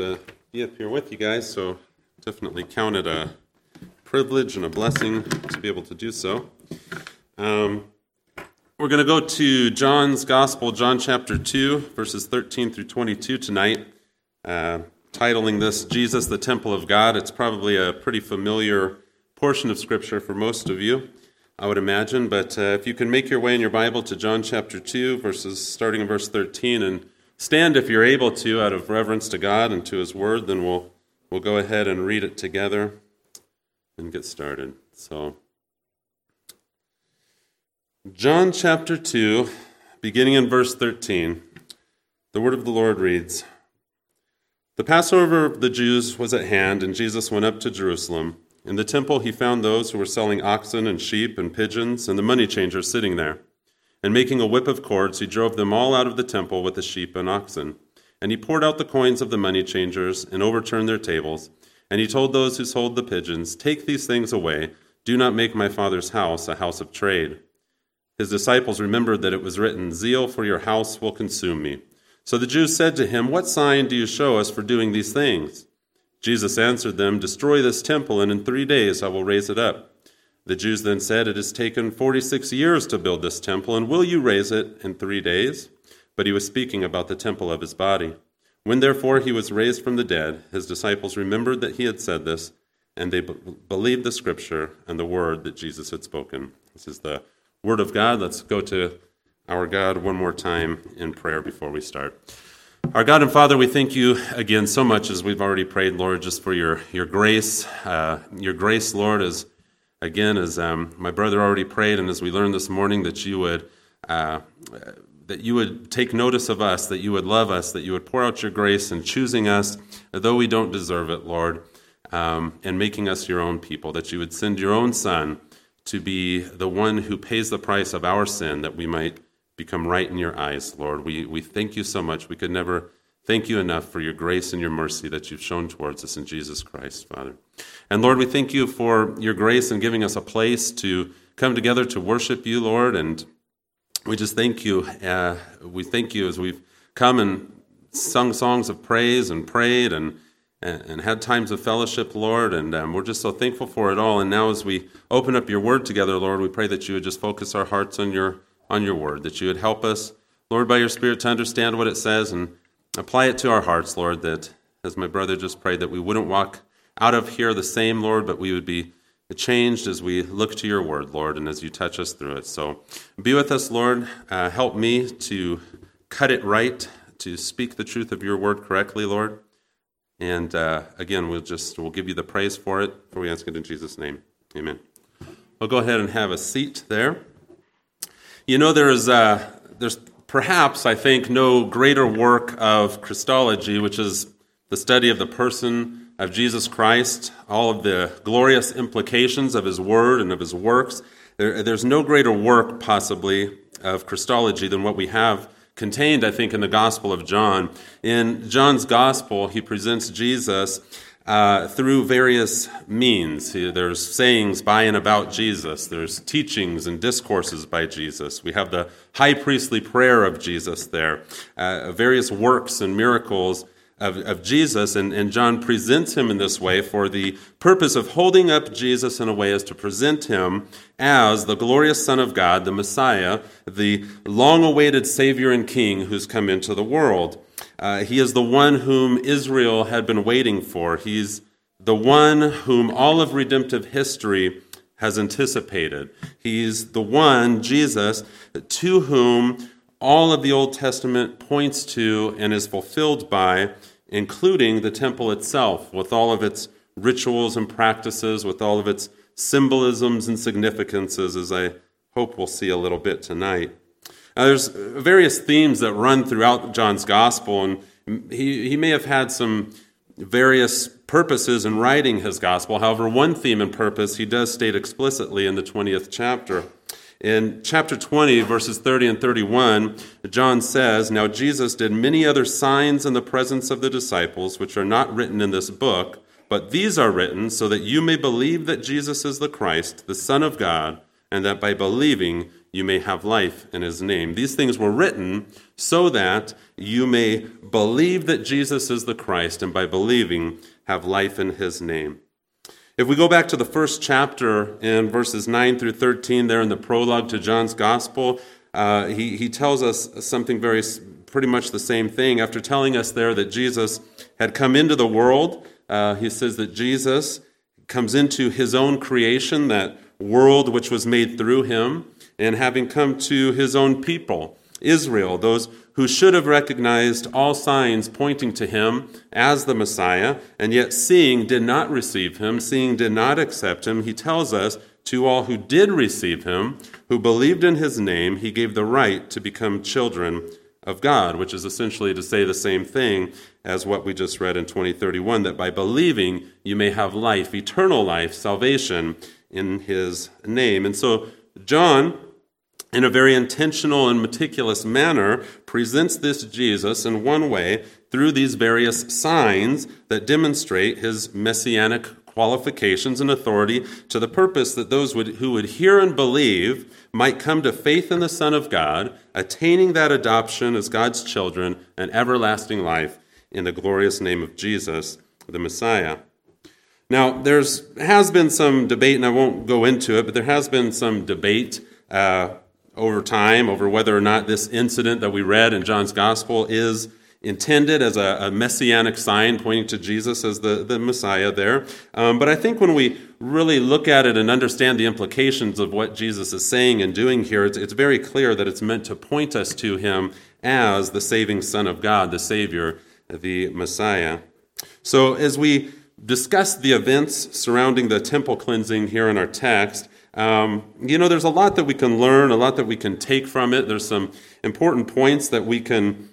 to be up here with you guys, so definitely count it a privilege and a blessing to be able to do so. Um, we're going to go to John's Gospel, John chapter 2, verses 13 through 22 tonight, uh, titling this Jesus, the Temple of God. It's probably a pretty familiar portion of Scripture for most of you, I would imagine, but uh, if you can make your way in your Bible to John chapter 2, verses starting in verse 13, and stand if you're able to out of reverence to God and to His Word, then we'll, we'll go ahead and read it together and get started. So, John chapter 2, beginning in verse 13, the word of the Lord reads The Passover of the Jews was at hand, and Jesus went up to Jerusalem. In the temple, he found those who were selling oxen and sheep and pigeons, and the money changers sitting there. And making a whip of cords, he drove them all out of the temple with the sheep and oxen. And he poured out the coins of the money changers and overturned their tables. And he told those who sold the pigeons, Take these things away. Do not make my father's house a house of trade. His disciples remembered that it was written, Zeal for your house will consume me. So the Jews said to him, What sign do you show us for doing these things? Jesus answered them, Destroy this temple, and in three days I will raise it up. The Jews then said, It has taken 46 years to build this temple, and will you raise it in three days? But he was speaking about the temple of his body. When therefore he was raised from the dead, his disciples remembered that he had said this, and they believed the scripture and the word that Jesus had spoken. This is the word of God. Let's go to our God one more time in prayer before we start. Our God and Father, we thank you again so much as we've already prayed, Lord, just for your, your grace. Uh, your grace, Lord, is again, as um, my brother already prayed, and as we learned this morning, that you would. Uh, that you would take notice of us, that you would love us, that you would pour out your grace in choosing us, though we don't deserve it, Lord, um, and making us your own people, that you would send your own Son to be the one who pays the price of our sin, that we might become right in your eyes, Lord. We, we thank you so much. We could never thank you enough for your grace and your mercy that you've shown towards us in Jesus Christ, Father. And Lord, we thank you for your grace in giving us a place to come together to worship you, Lord. And we just thank you. Uh, we thank you as we've come and sung songs of praise and prayed and and, had times of fellowship, Lord, and um, we're just so thankful for it all. And now, as we open up your word together, Lord, we pray that you would just focus our hearts on your on your word, that you would help us, Lord, by your Spirit, to understand what it says and apply it to our hearts, Lord. That, as my brother just prayed, that we wouldn't walk out of here the same, Lord, but we would be changed as we look to your word, Lord, and as you touch us through it. So be with us, Lord. Uh, help me to cut it right, to speak the truth of your word correctly, Lord. And uh, again, we'll just we'll give you the praise for it, for we ask it in Jesus' name. Amen. We'll go ahead and have a seat there. You know, there's uh, there's perhaps I think no greater work of Christology, which is the study of the person of Jesus Christ, all of the glorious implications of his word and of his works. There, there's no greater work, possibly, of Christology than what we have contained, I think, in the Gospel of John. In John's Gospel, he presents Jesus uh, through various means. There's sayings by and about Jesus, there's teachings and discourses by Jesus. We have the high priestly prayer of Jesus there, uh, various works and miracles of, of Jesus, and, and John presents him in this way for the purpose of holding up Jesus in a way as to present him as the glorious Son of God, the Messiah, the long awaited Savior and King who's come into the world. Uh, he is the one whom Israel had been waiting for. He's the one whom all of redemptive history has anticipated. He's the one, Jesus, to whom all of the Old Testament points to and is fulfilled by including the temple itself, with all of its rituals and practices, with all of its symbolisms and significances, as I hope we'll see a little bit tonight. Now, there's various themes that run throughout John's gospel, and he, he may have had some various purposes in writing his gospel. However, one theme and purpose he does state explicitly in the 20th chapter. In chapter 20, verses 30 and 31, John says, Now Jesus did many other signs in the presence of the disciples, which are not written in this book, but these are written so that you may believe that Jesus is the Christ, the Son of God, and that by believing you may have life in his name. These things were written so that you may believe that Jesus is the Christ, and by believing, have life in his name. If we go back to the first chapter in verses 9 through 13, there in the prologue to John's Gospel, uh, he, he tells us something very pretty much the same thing. After telling us there that Jesus had come into the world, uh, he says that Jesus comes into his own creation, that world which was made through him, and having come to his own people, Israel, those who should have recognized all signs pointing to him as the Messiah, and yet seeing did not receive him, seeing did not accept him, he tells us to all who did receive him, who believed in his name, he gave the right to become children of God, which is essentially to say the same thing as what we just read in 2031 that by believing you may have life, eternal life, salvation in his name. And so, John, in a very intentional and meticulous manner, presents this Jesus in one way through these various signs that demonstrate his messianic qualifications and authority to the purpose that those would, who would hear and believe might come to faith in the Son of God, attaining that adoption as God's children and everlasting life in the glorious name of Jesus, the Messiah. Now, there's has been some debate, and I won't go into it, but there has been some debate uh, over time over whether or not this incident that we read in John's Gospel is intended as a, a, messianic sign pointing to Jesus as the, the Messiah there. Um, but I think when we really look at it and understand the implications of what Jesus is saying and doing here, it's, it's very clear that it's meant to point us to him as the saving Son of God, the Savior, the Messiah. So as we discuss the events surrounding the temple cleansing here in our text, um, you know, there's a lot that we can learn, a lot that we can take from it. There's some important points that we can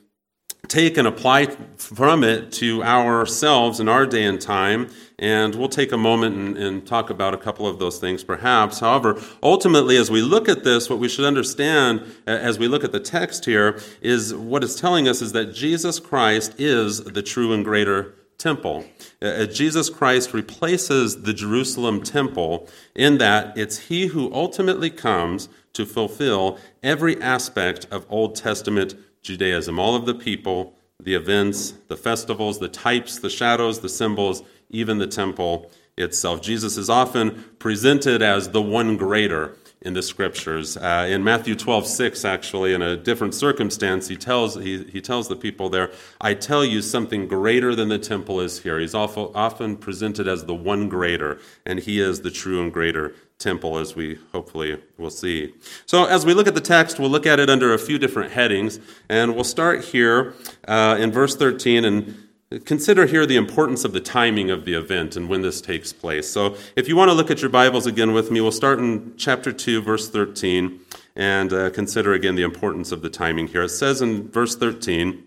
take and apply from it to ourselves in our day and time. And we'll take a moment and, and, talk about a couple of those things perhaps. However, ultimately, as we look at this, what we should understand as we look at the text here is what it's telling us is that Jesus Christ is the true and greater temple. Uh, Jesus Christ replaces the Jerusalem temple in that it's he who ultimately comes to fulfill every aspect of Old Testament Judaism. All of the people, the events, the festivals, the types, the shadows, the symbols, even the temple itself. Jesus is often presented as the one greater in the scriptures. Uh, in Matthew 12, 6, actually, in a different circumstance, he tells, he, he tells the people there, I tell you something greater than the temple is here. He's often presented as the one greater, and he is the true and greater temple, as we hopefully will see. So, as we look at the text, we'll look at it under a few different headings, and we'll start here uh, in verse 13 and Consider here the importance of the timing of the event and when this takes place. So, if you want to look at your Bibles again with me, we'll start in chapter 2, verse 13, and uh, consider again the importance of the timing here. It says in verse 13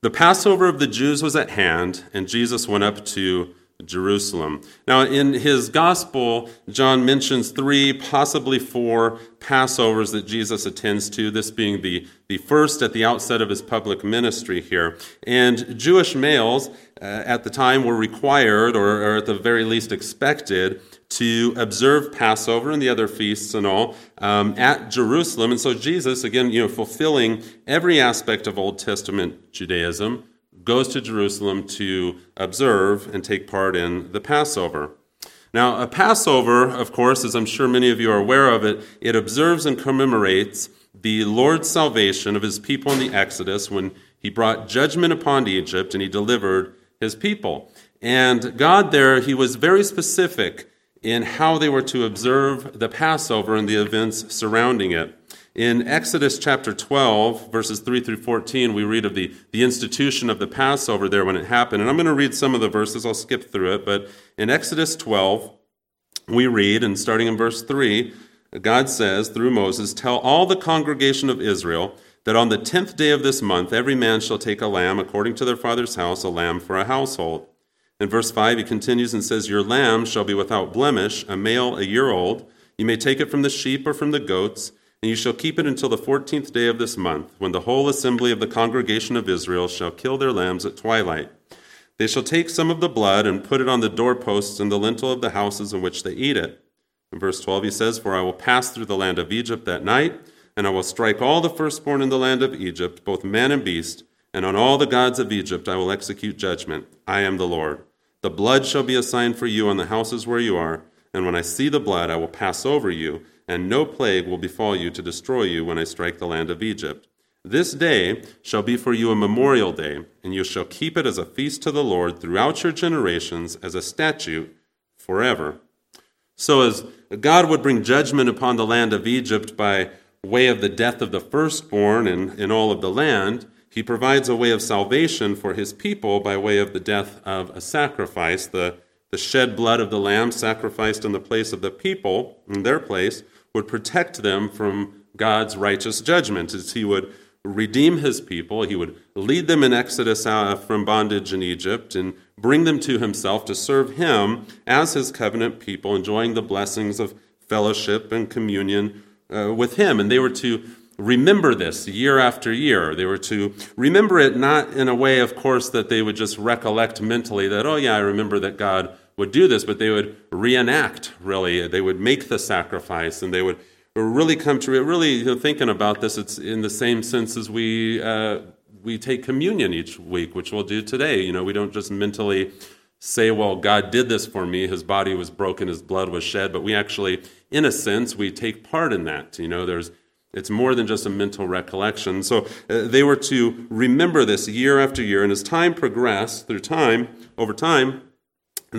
The Passover of the Jews was at hand, and Jesus went up to Jerusalem. Now, in his gospel, John mentions three, possibly four Passovers that Jesus attends to, this being the, the first at the outset of his public ministry here. And Jewish males uh, at the time were required, or, or, at the very least expected, to observe Passover and the other feasts and all um, at Jerusalem. And so Jesus, again, you know, fulfilling every aspect of Old Testament Judaism, goes to Jerusalem to observe and take part in the Passover. Now, a Passover, of course, as I'm sure many of you are aware of it, it observes and commemorates the Lord's salvation of his people in the Exodus when he brought judgment upon Egypt and he delivered his people. And God there, he was very specific in how they were to observe the Passover and the events surrounding it. In Exodus chapter 12, verses 3 through 14, we read of the, the institution of the Passover there when it happened. And I'm going to read some of the verses, I'll skip through it. But in Exodus 12, we read, and starting in verse 3, God says through Moses, Tell all the congregation of Israel that on the tenth day of this month every man shall take a lamb according to their father's house, a lamb for a household. In verse 5, he continues and says, Your lamb shall be without blemish, a male a year old. You may take it from the sheep or from the goats and you shall keep it until the fourteenth day of this month, when the whole assembly of the congregation of Israel shall kill their lambs at twilight. They shall take some of the blood and put it on the doorposts and the lintel of the houses in which they eat it. In verse 12, he says, For I will pass through the land of Egypt that night, and I will strike all the firstborn in the land of Egypt, both man and beast, and on all the gods of Egypt I will execute judgment. I am the Lord. The blood shall be a sign for you on the houses where you are, and when I see the blood, I will pass over you, and no plague will befall you to destroy you when I strike the land of Egypt. This day shall be for you a memorial day, and you shall keep it as a feast to the Lord throughout your generations, as a statute forever. So, as God would bring judgment upon the land of Egypt by way of the death of the firstborn in, in all of the land, he provides a way of salvation for his people by way of the death of a sacrifice. The, the shed blood of the lamb sacrificed in the place of the people, in their place, would protect them from God's righteous judgment as he would redeem his people. He would lead them in exodus uh, from bondage in Egypt and bring them to himself to serve him as his covenant people, enjoying the blessings of fellowship and communion uh, with him. And they were to remember this year after year. They were to remember it not in a way, of course, that they would just recollect mentally that, oh, yeah, I remember that God would do this, but they would reenact, really. They would make the sacrifice and they would really come to. Really, you know, thinking about this, it's in the same sense as we uh, we take communion each week, which we'll do today. You know, we don't just mentally say, "Well, God did this for me. His body was broken, His blood was shed," but we actually, in a sense, we take part in that. You know, there's it's more than just a mental recollection. So uh, they were to remember this year after year, and as time progressed through time, over time,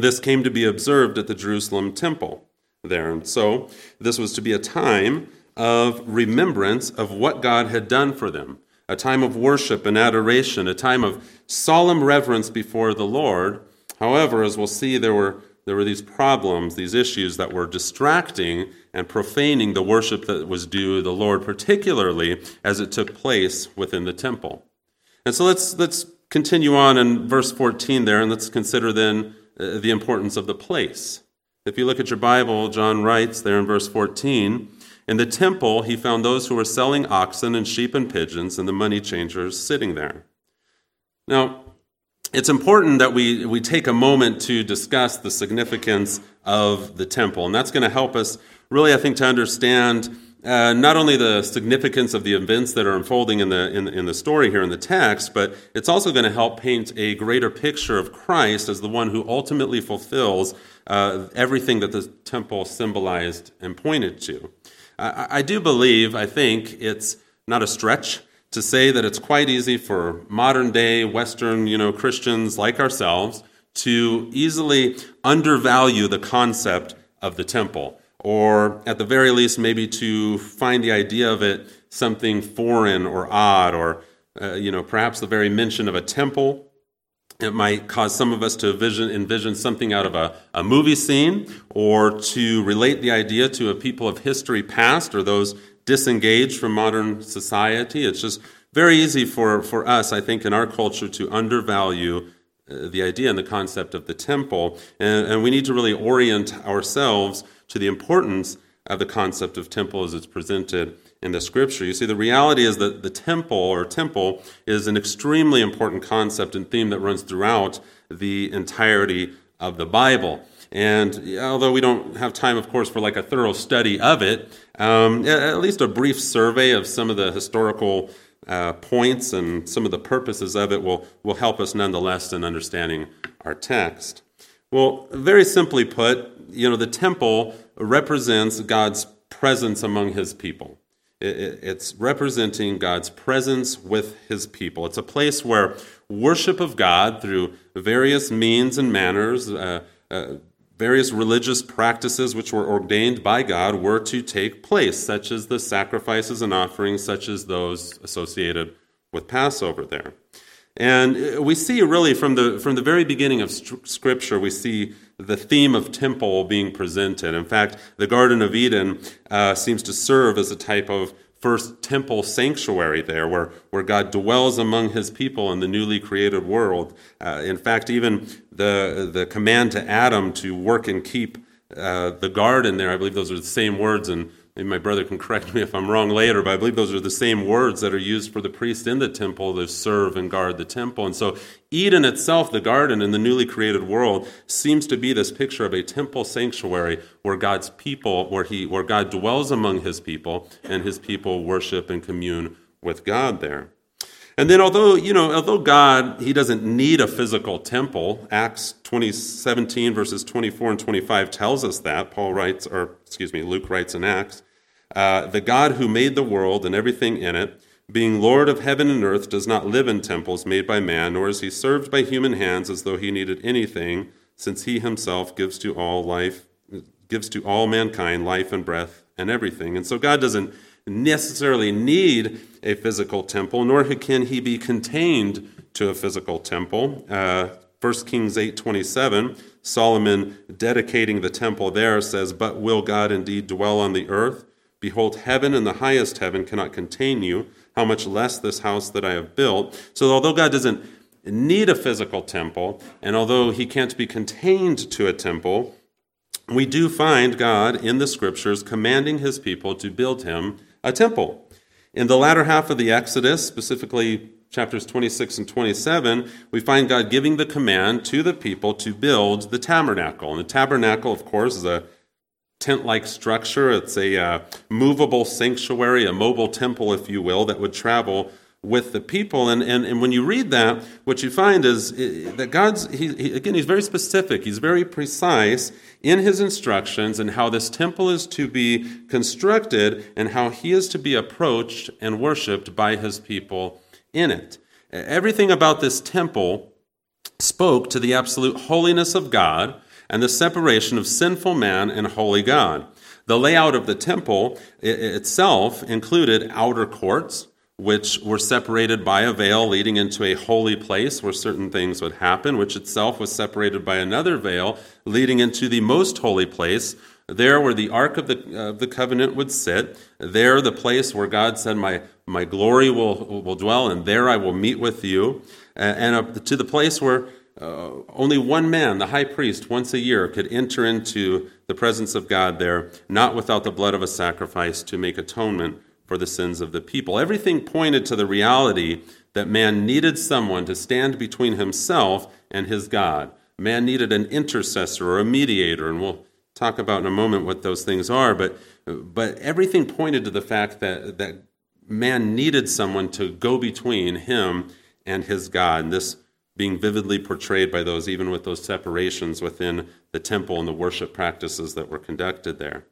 this came to be observed at the Jerusalem temple there. And so this was to be a time of remembrance of what God had done for them, a time of worship and adoration, a time of solemn reverence before the Lord. However, as we'll see, there were, there were these problems, these issues that were distracting and profaning the worship that was due the Lord, particularly as it took place within the temple. And so let's, let's continue on in verse 14 there, and let's consider then uh, the importance of the place. If you look at your Bible, John writes there in verse 14 In the temple, he found those who were selling oxen and sheep and pigeons and the money changers sitting there. Now, it's important that we, we take a moment to discuss the significance of the temple. And that's going to help us, really, I think, to understand uh, not only the significance of the events that are unfolding in the, in, in the story here in the text, but it's also going to help paint a greater picture of Christ as the one who ultimately fulfills uh, everything that the temple symbolized and pointed to. I, I do believe, I think, it's not a stretch to say that it's quite easy for modern day Western you know, Christians like ourselves to easily undervalue the concept of the temple or at the very least, maybe to find the idea of it something foreign or odd, or uh, you know, perhaps the very mention of a temple. It might cause some of us to envision, envision something out of a, a movie scene, or to relate the idea to a people of history past or those disengaged from modern society. It's just very easy for, for us, I think, in our culture to undervalue uh, the idea and the concept of the temple. And, and we need to really orient ourselves to the importance of the concept of temple as it's presented in the scripture. You see, the reality is that the temple or temple is an extremely important concept and theme that runs throughout the entirety of the Bible. And although we don't have time, of course, for like a thorough study of it, um, at least a brief survey of some of the historical uh, points and some of the purposes of it will, will help us nonetheless in understanding our text. Well, very simply put, you know, the temple represents God's presence among his people. It's representing God's presence with his people. It's a place where worship of God through various means and manners, uh, uh, various religious practices which were ordained by God were to take place, such as the sacrifices and offerings, such as those associated with Passover there. And we see really from the, from the very beginning of Scripture, we see the theme of temple being presented. In fact, the Garden of Eden uh, seems to serve as a type of first temple sanctuary there, where, where God dwells among his people in the newly created world. Uh, in fact, even the, the command to Adam to work and keep uh, the garden there, I believe those are the same words in Maybe my brother can correct me if I'm wrong later, but I believe those are the same words that are used for the priest in the temple to serve and guard the temple. And so, Eden itself, the garden in the newly created world, seems to be this picture of a temple sanctuary where God's people, where he, where God dwells among His people, and His people worship and commune with God there. And then, although, you know, although God, He doesn't need a physical temple, Acts 20, 17, verses 24 and 25 tells us that. Paul writes, or excuse me, Luke writes in Acts, uh, the God who made the world and everything in it, being Lord of heaven and earth, does not live in temples made by man, nor is he served by human hands as though he needed anything, since he himself gives to all life, gives to all mankind life and breath and everything. And so God doesn't necessarily need a physical temple, nor can he be contained to a physical temple. Uh, 1 Kings 8:27, Solomon dedicating the temple there says, "But will God indeed dwell on the earth? Behold, heaven and the highest heaven cannot contain you, how much less this house that I have built. So, although God doesn't need a physical temple, and although he can't be contained to a temple, we do find God in the scriptures commanding his people to build him a temple. In the latter half of the Exodus, specifically chapters 26 and 27, we find God giving the command to the people to build the tabernacle. And the tabernacle, of course, is a tent like structure. It's a uh, movable sanctuary, a mobile temple, if you will, that would travel with the people. And, and, and when you read that, what you find is that God's, he, he, again, he's very specific, he's very precise in his instructions and how this temple is to be constructed and how he is to be approached and worshiped by his people in it. Everything about this temple spoke to the absolute holiness of God and the separation of sinful man and holy God. The layout of the temple itself included outer courts, which were separated by a veil leading into a holy place where certain things would happen, which itself was separated by another veil leading into the most holy place, there where the ark of the, uh, the covenant would sit, there the place where God said, My, my glory will, will dwell, and there I will meet with you, and uh, to the place where uh, only one man, the high priest, once a year could enter into the presence of God there, not without the blood of a sacrifice to make atonement for the sins of the people. Everything pointed to the reality that man needed someone to stand between himself and his God. Man needed an intercessor or a mediator, and we'll talk about in a moment what those things are. But, but everything pointed to the fact that, that man needed someone to go between him and his God. And this being vividly portrayed by those, even with those separations within the temple and the worship practices that were conducted there.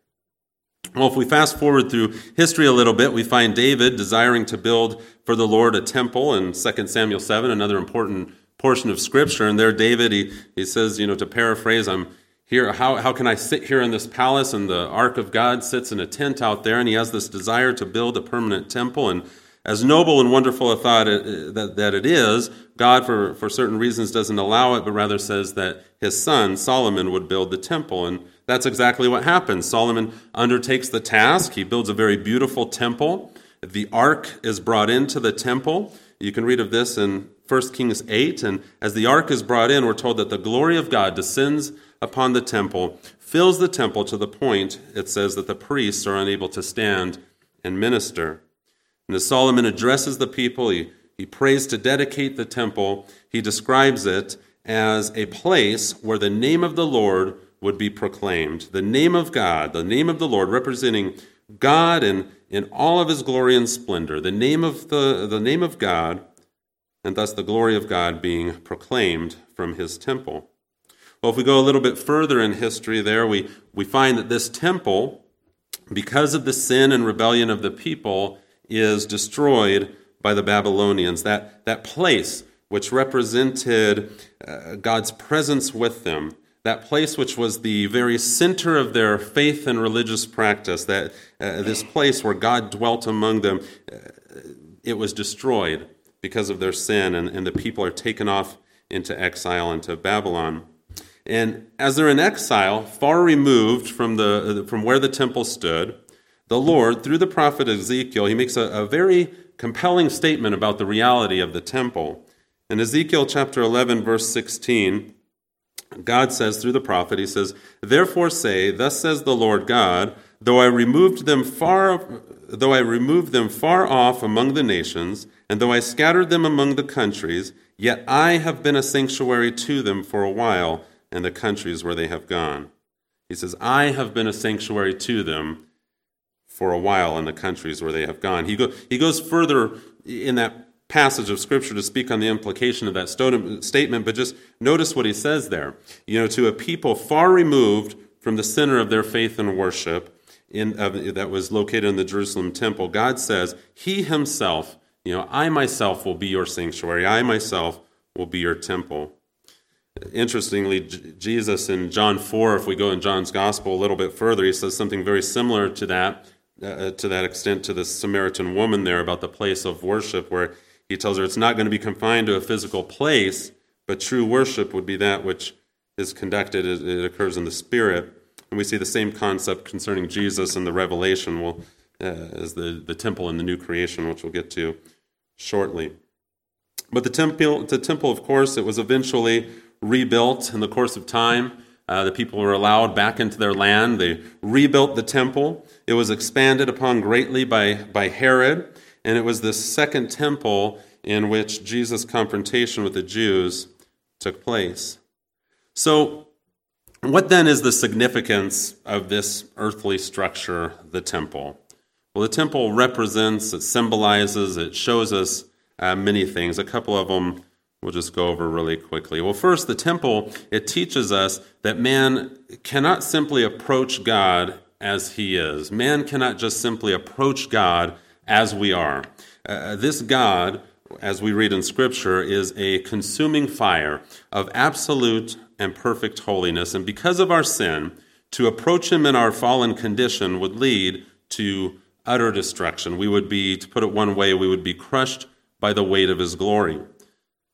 Well, if we fast forward through history a little bit, we find David desiring to build for the Lord a temple in 2 Samuel 7, another important portion of Scripture. And there, David, he, he says, you know, to paraphrase, I'm here, how, how can I sit here in this palace? And the ark of God sits in a tent out there, and he has this desire to build a permanent temple. And as noble and wonderful a thought it, that, that it is, God, for, for certain reasons, doesn't allow it, but rather says that his son, Solomon, would build the temple. And that's exactly what happens. Solomon undertakes the task. He builds a very beautiful temple. The ark is brought into the temple. You can read of this in 1 Kings 8. And as the ark is brought in, we're told that the glory of God descends upon the temple, fills the temple to the point, it says, that the priests are unable to stand and minister. And as Solomon addresses the people, he, he prays to dedicate the temple. He describes it as a place where the name of the Lord would be proclaimed. The name of God, the name of the Lord, representing God in, in all of his glory and splendor. The name of the, the name of God, and thus the glory of God being proclaimed from his temple. Well, if we go a little bit further in history there, we, we find that this temple, because of the sin and rebellion of the people, is destroyed by the Babylonians. That, that place which represented uh, God's presence with them, that place which was the very center of their faith and religious practice, that uh, this place where God dwelt among them, uh, it was destroyed because of their sin, and, and the people are taken off into exile into Babylon. And as they're in exile, far removed from, the, from where the temple stood, the Lord, through the prophet Ezekiel, he makes a, a very compelling statement about the reality of the temple. In Ezekiel chapter 11, verse 16, God says through the prophet, He says, Therefore say, Thus says the Lord God, though I removed them far though I removed them far off among the nations, and though I scattered them among the countries, yet I have been a sanctuary to them for a while in the countries where they have gone. He says, I have been a sanctuary to them for a while in the countries where they have gone. He, go, he goes further in that passage of Scripture to speak on the implication of that statement, but just notice what he says there. You know, to a people far removed from the center of their faith and worship, in, uh, that was located in the Jerusalem temple, God says, He Himself, you know, I myself will be your sanctuary, I myself will be your temple. Interestingly, Jesus in John 4, if we go in John's gospel a little bit further, he says something very similar to that, uh, to that extent, to the Samaritan woman there about the place of worship, where he tells her it's not going to be confined to a physical place, but true worship would be that which is conducted, it occurs in the spirit. And we see the same concept concerning Jesus in the Revelation well, uh, as the, the temple and the new creation, which we'll get to shortly. But the temple, the temple, of course, it was eventually rebuilt in the course of time. Uh, the people were allowed back into their land. They rebuilt the temple. It was expanded upon greatly by, by Herod, and it was the second temple in which Jesus' confrontation with the Jews took place. So, what then is the significance of this earthly structure, the temple? Well, the temple represents, it symbolizes, it shows us uh, many things. A couple of them we'll just go over really quickly. Well, first, the temple, it teaches us that man cannot simply approach God as he is. Man cannot just simply approach God as we are. Uh, this God, as we read in Scripture, is a consuming fire of absolute and perfect holiness. And because of our sin, to approach him in our fallen condition would lead to utter destruction. We would be, to put it one way, we would be crushed by the weight of his glory.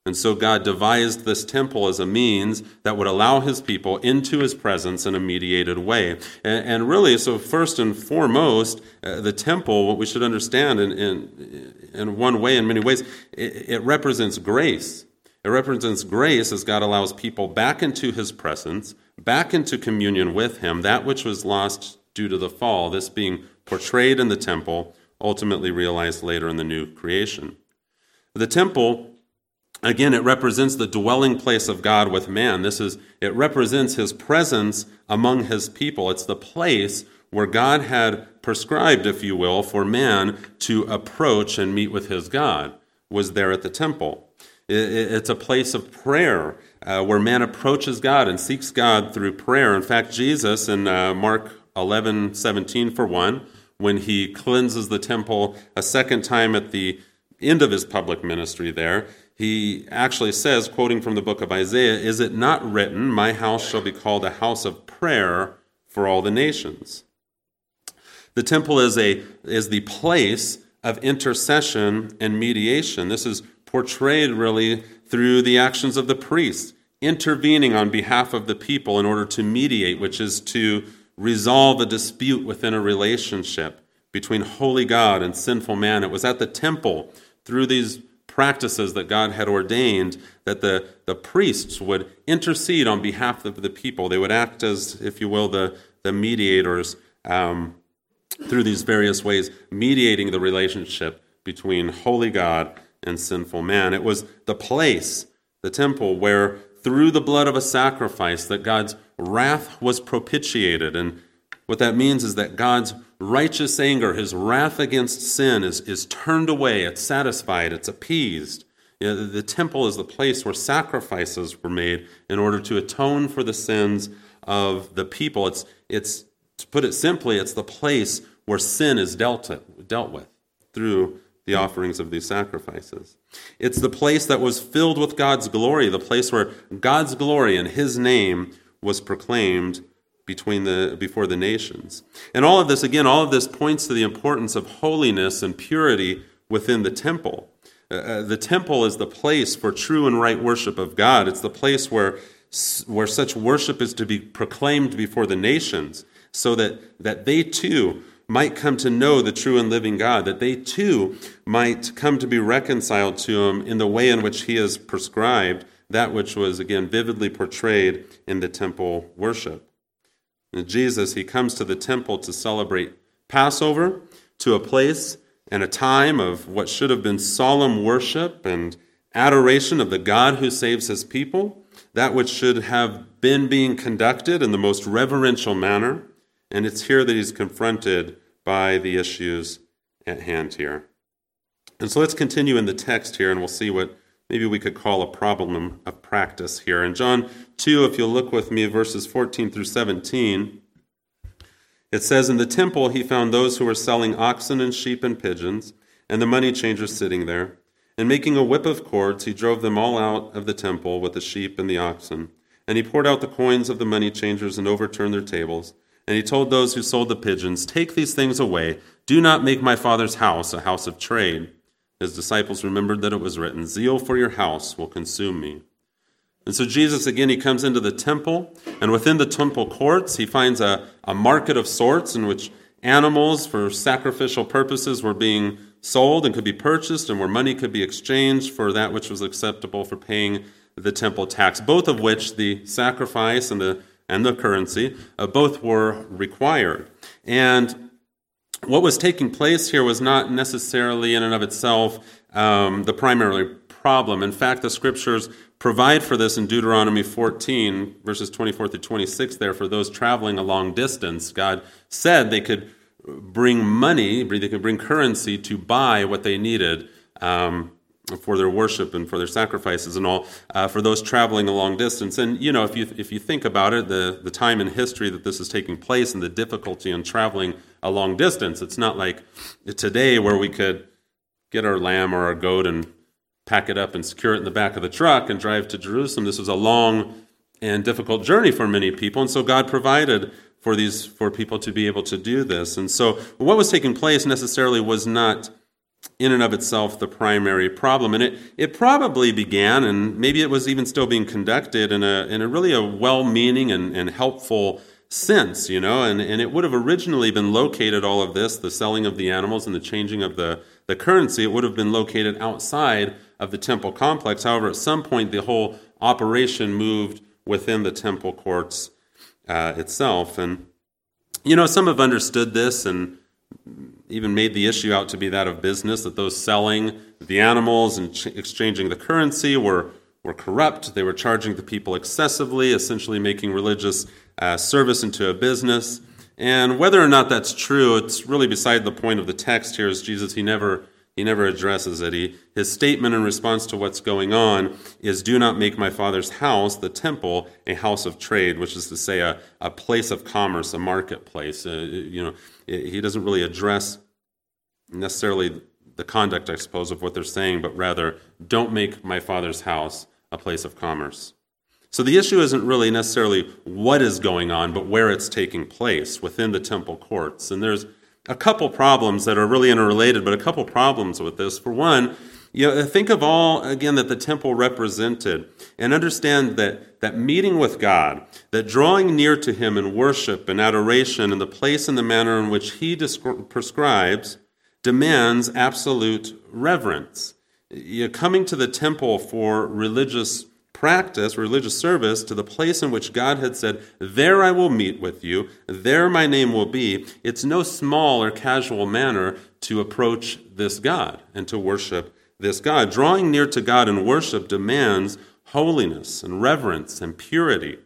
And so God devised this temple as a means that would allow his people into his presence in a mediated way. And, and really, so first and foremost, uh, the temple, what we should understand in, in, in one way, in many ways, it, it represents grace. It represents grace as God allows people back into his presence, back into communion with him, that which was lost due to the fall, this being portrayed in the temple, ultimately realized later in the new creation. The temple, again, it represents the dwelling place of God with man. This is, it represents his presence among his people. It's the place where God had prescribed, if you will, for man to approach and meet with his God, was there at the temple. It's a place of prayer uh, where man approaches God and seeks God through prayer. In fact, Jesus in uh, Mark 11 17, for one, when he cleanses the temple a second time at the end of his public ministry there, he actually says, quoting from the book of Isaiah, Is it not written, My house shall be called a house of prayer for all the nations? The temple is, a, is the place of intercession and mediation. This is portrayed really through the actions of the priests, intervening on behalf of the people in order to mediate, which is to resolve a dispute within a relationship between holy God and sinful man. It was at the temple through these practices that God had ordained that the, the priests would intercede on behalf of the people. They would act as, if you will, the, the mediators um, through these various ways, mediating the relationship between holy God and sinful man. It was the place, the temple, where through the blood of a sacrifice that God's wrath was propitiated. And what that means is that God's righteous anger, his wrath against sin, is, is turned away, it's satisfied, it's appeased. You know, the, temple is the place where sacrifices were made in order to atone for the sins of the people. It's, it's to put it simply, it's the place where sin is dealt, dealt with through the offerings of these sacrifices. It's the place that was filled with God's glory, the place where God's glory and his name was proclaimed between the before the nations. And all of this again all of this points to the importance of holiness and purity within the temple. Uh, uh the temple is the place for true and right worship of God. It's the place where where such worship is to be proclaimed before the nations so that that they too might come to know the true and living God, that they too might come to be reconciled to Him in the way in which He has prescribed, that which was, again, vividly portrayed in the temple worship. And Jesus, he comes to the temple to celebrate Passover, to a place and a time of what should have been solemn worship and adoration of the God who saves his people, that which should have been being conducted in the most reverential manner. And it's here that he's confronted by the issues at hand here. And so let's continue in the text here, and we'll see what maybe we could call a problem of practice here. In John 2, if you'll look with me, verses 14 through 17, it says, In the temple he found those who were selling oxen and sheep and pigeons, and the money changers sitting there. And making a whip of cords, he drove them all out of the temple with the sheep and the oxen. And he poured out the coins of the money changers and overturned their tables. And he told those who sold the pigeons, Take these things away. Do not make my father's house a house of trade. His disciples remembered that it was written, Zeal for your house will consume me. And so Jesus, again, he comes into the temple, and within the temple courts, he finds a, a market of sorts in which animals for sacrificial purposes were being sold and could be purchased, and where money could be exchanged for that which was acceptable for paying the temple tax, both of which the sacrifice and the, and the currency, uh, both were required. And what was taking place here was not necessarily in and of itself um, the primary problem. In fact, the scriptures provide for this in Deuteronomy 14, verses 24 through 26, there for those traveling a long distance. God said they could bring money, they could bring currency to buy what they needed. Um, for their worship and for their sacrifices and all uh, for those traveling a long distance and you know if you if you think about it the the time in history that this is taking place and the difficulty in traveling a long distance it's not like today where we could get our lamb or our goat and pack it up and secure it in the back of the truck and drive to Jerusalem. This was a long and difficult journey for many people, and so God provided for these for people to be able to do this. And so what was taking place necessarily was not in and of itself the primary problem. And it, it probably began, and maybe it was even still being conducted in a, in a really a well-meaning and, and helpful sense, you know, and, and it would have originally been located, all of this, the selling of the animals and the changing of the, the currency, it would have been located outside of the temple complex. However, at some point, the whole operation moved within the temple courts uh, itself. And, you know, some have understood this and even made the issue out to be that of business, that those selling the animals and ch- exchanging the currency were, were corrupt. They were charging the people excessively, essentially making religious uh, service into a business. And whether or not that's true, it's really beside the point of the text here, as Jesus, he never he never addresses it. He, his statement in response to what's going on is Do not make my father's house, the temple, a house of trade, which is to say, a, a place of commerce, a marketplace. Uh, you know, he doesn't really address necessarily the conduct, I suppose, of what they're saying, but rather, don't make my father's house a place of commerce. So the issue isn't really necessarily what is going on, but where it's taking place within the temple courts. And there's a couple problems that are really interrelated, but a couple problems with this. For one, you know, think of all again that the temple represented and understand that that meeting with God, that drawing near to him in worship and adoration in the place and the manner in which he prescribes demands absolute reverence. You know, coming to the temple for religious practice, religious service, to the place in which God had said, There I will meet with you, there my name will be, it's no small or casual manner to approach this God and to worship this God. Drawing near to God in worship demands holiness and reverence and purity.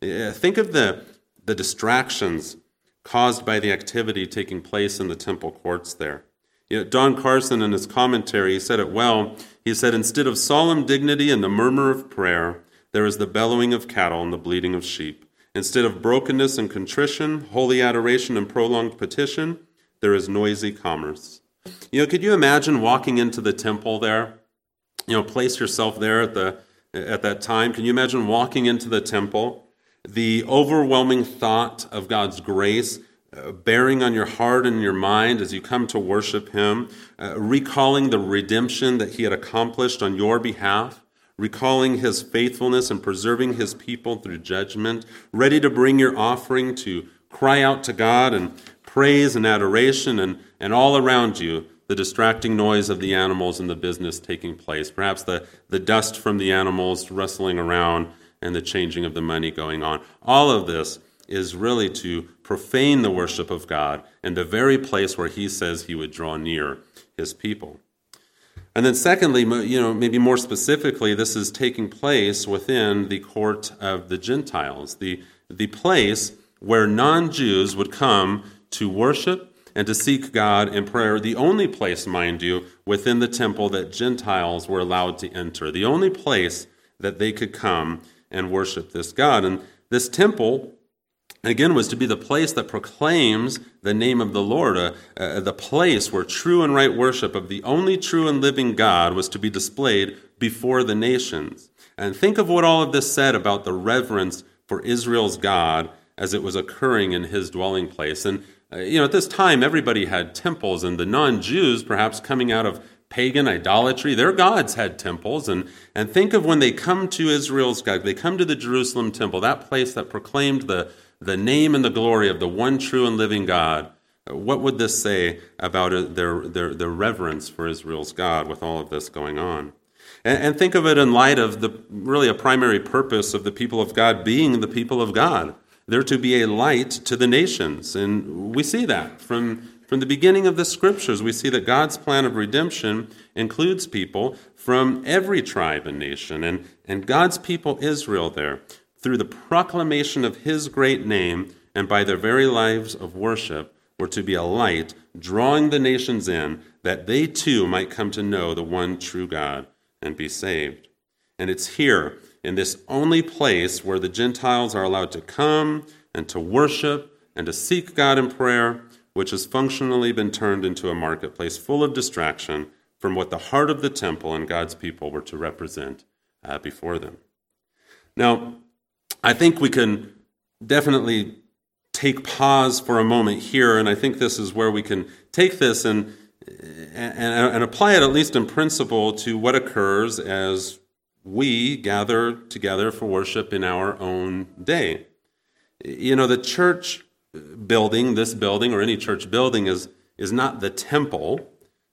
Eh, think of the, the distractions caused by the activity taking place in the temple courts there. Know, Don Carson, in his commentary, he said it well. He said, Instead of solemn dignity and the murmur of prayer, there is the bellowing of cattle and the bleating of sheep. Instead of brokenness and contrition, holy adoration and prolonged petition, there is noisy commerce. You know, could you imagine walking into the temple there? You know, place yourself there at the at that time. Can you imagine walking into the temple? The overwhelming thought of God's grace bearing on your heart and your mind as you come to worship Him, uh, recalling the redemption that He had accomplished on your behalf, recalling His faithfulness and preserving His people through judgment, ready to bring your offering to cry out to God and praise and adoration, and, and all around you, the distracting noise of the animals and the business taking place, perhaps the, the dust from the animals rustling around and the changing of the money going on. All of this is really to profane the worship of God in the very place where he says he would draw near his people. And then, secondly, you know, maybe more specifically, this is taking place within the court of the Gentiles, the, the place where non Jews would come to worship and to seek God in prayer. The only place, mind you, within the temple that Gentiles were allowed to enter, the only place that they could come and worship this God. And this temple again was to be the place that proclaims the name of the lord uh, uh, the place where true and right worship of the only true and living god was to be displayed before the nations and think of what all of this said about the reverence for israel's god as it was occurring in his dwelling place and uh, you know at this time everybody had temples and the non-jews perhaps coming out of pagan idolatry. Their gods had temples. And, and think of when they come to Israel's God, they come to the Jerusalem temple, that place that proclaimed the, the name and the glory of the one true and living God. What would this say about their, their, their reverence for Israel's God with all of this going on? And, and think of it in light of the really a primary purpose of the people of God being the people of God. They're to be a light to the nations. And we see that from from the beginning of the scriptures, we see that God's plan of redemption includes people from every tribe and nation. And, and God's people, Israel, there, through the proclamation of his great name and by their very lives of worship, were to be a light, drawing the nations in, that they too might come to know the one true God and be saved. And it's here, in this only place where the Gentiles are allowed to come and to worship and to seek God in prayer which has functionally been turned into a marketplace full of distraction from what the heart of the temple and God's people were to represent uh, before them. Now, I think we can definitely take pause for a moment here, and I think this is where we can take this and, and, and apply it, at least in principle, to what occurs as we gather together for worship in our own day. You know, the church building, this building, or any church building, is, is not the temple.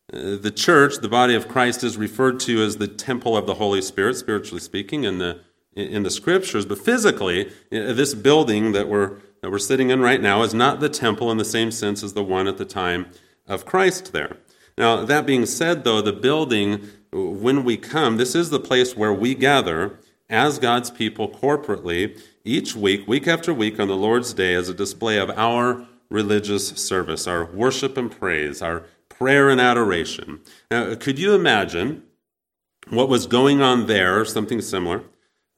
The church, the body of Christ, is referred to as the temple of the Holy Spirit, spiritually speaking, and the, in the scriptures. But physically, uh, this building that we're, that we're sitting in right now is not the temple in the same sense as the one at the time of Christ there. Now, that being said, though, the building, when we come, this is the place where we gather as God's people corporately each week, week after week, on the Lord's Day as a display of our religious service, our worship and praise, our prayer and adoration. Now, could you imagine what was going on there, something similar,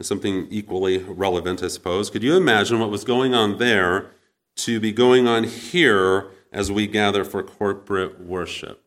something equally relevant, I suppose? Could you imagine what was going on there to be going on here as we gather for corporate worship?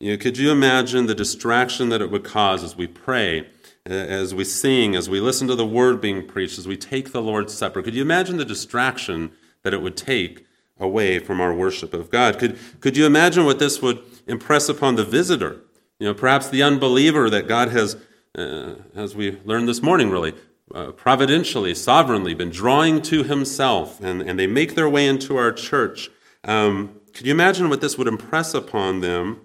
You know, could you imagine the distraction that it would cause as we pray? as we sing, as we listen to the word being preached, as we take the Lord's Supper. Could you imagine the distraction that it would take away from our worship of God? Could, could you imagine what this would impress upon the visitor? You know, perhaps the unbeliever that God has, uh, as we learned this morning, really, uh, providentially, sovereignly been drawing to himself, and, and they make their way into our church. Um, could you imagine what this would impress upon them?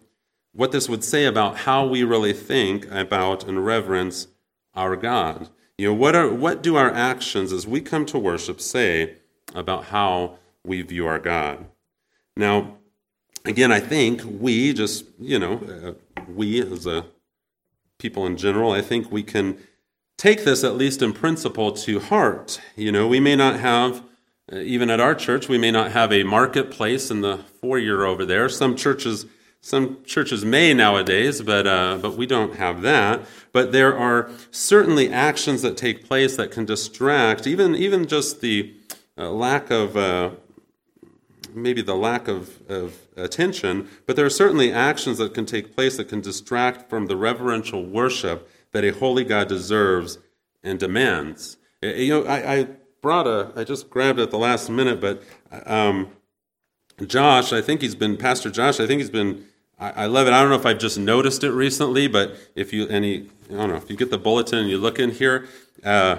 What this would say about how we really think about and reverence our God. You know, what, are, what do our actions as we come to worship say about how we view our God? Now, again, I think we just, you know, uh, we as a people in general, I think we can take this at least in principle to heart. You know, we may not have, uh, even at our church, we may not have a marketplace in the foyer over there. Some churches some churches may nowadays, but, uh, but we don't have that. But there are certainly actions that take place that can distract, even, even just the uh, lack of, uh, maybe the lack of, of attention, but there are certainly actions that can take place that can distract from the reverential worship that a holy God deserves and demands. You know, I, I brought a, I just grabbed it at the last minute, but um, Josh, I think he's been, Pastor Josh, I think he's been I, I love it. I don't know if I've just noticed it recently, but if you any, I don't know, if you get the bulletin and you look in here, uh,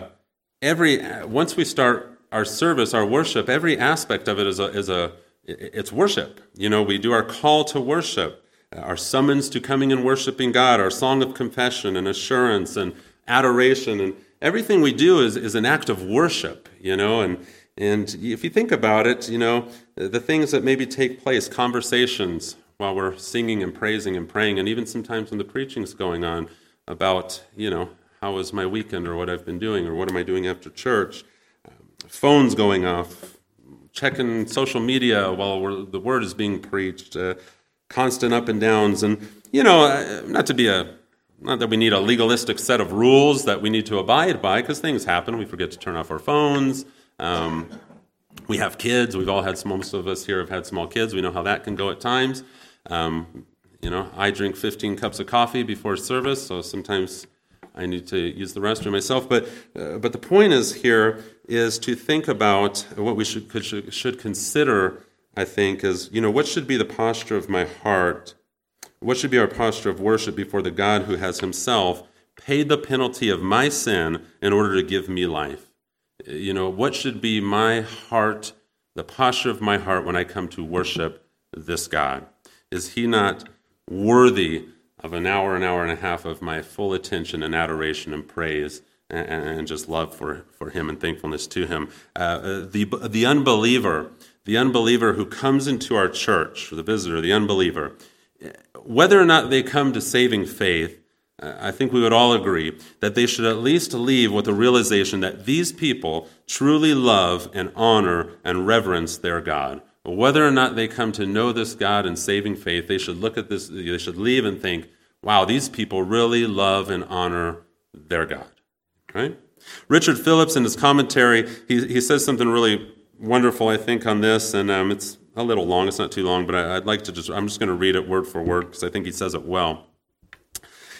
every once we start our service, our worship, every aspect of it is a is a it's worship. You know, we do our call to worship, our summons to coming and worshiping God, our song of confession and assurance and adoration, and everything we do is is an act of worship. You know, and And if you think about it, you know, the things that maybe take place, conversations while we're singing and praising and praying, and even sometimes when the preaching's going on about, you know, how was my weekend or what I've been doing or what am I doing after church, phones going off, checking social media while the word is being preached, uh, constant up and downs. And, you know, uh, not to be a not that we need a legalistic set of rules that we need to abide by, because things happen. We forget to turn off our phones. Um, we have kids. We've all had, most of us here have had small kids. We know how that can go at times. Um, you know, I drink 15 cups of coffee before service, so sometimes I need to use the restroom myself. But, uh, but the point is here is to think about what we should, should, should consider, I think, is, you know, what should be the posture of my heart what should be our posture of worship before the God who has himself paid the penalty of my sin in order to give me life? You know, what should be my heart, the posture of my heart when I come to worship this God? Is he not worthy of an hour, an hour and a half of my full attention and adoration and praise? and, just love for, for him and thankfulness to him. Uh, the, the unbeliever, the unbeliever who comes into our church, the visitor, the unbeliever, whether or not they come to saving faith, I think we would all agree that they should at least leave with the realization that these people truly love and honor and reverence their God. Whether or not they come to know this God in saving faith, they should look at this, they should leave and think, wow, these people really love and honor their God. Right? Richard Phillips, in his commentary, he, he says something really wonderful, I think, on this, and um, it's a little long. It's not too long, but I, would like to just, I'm just going to read it word for word because I think he says it well.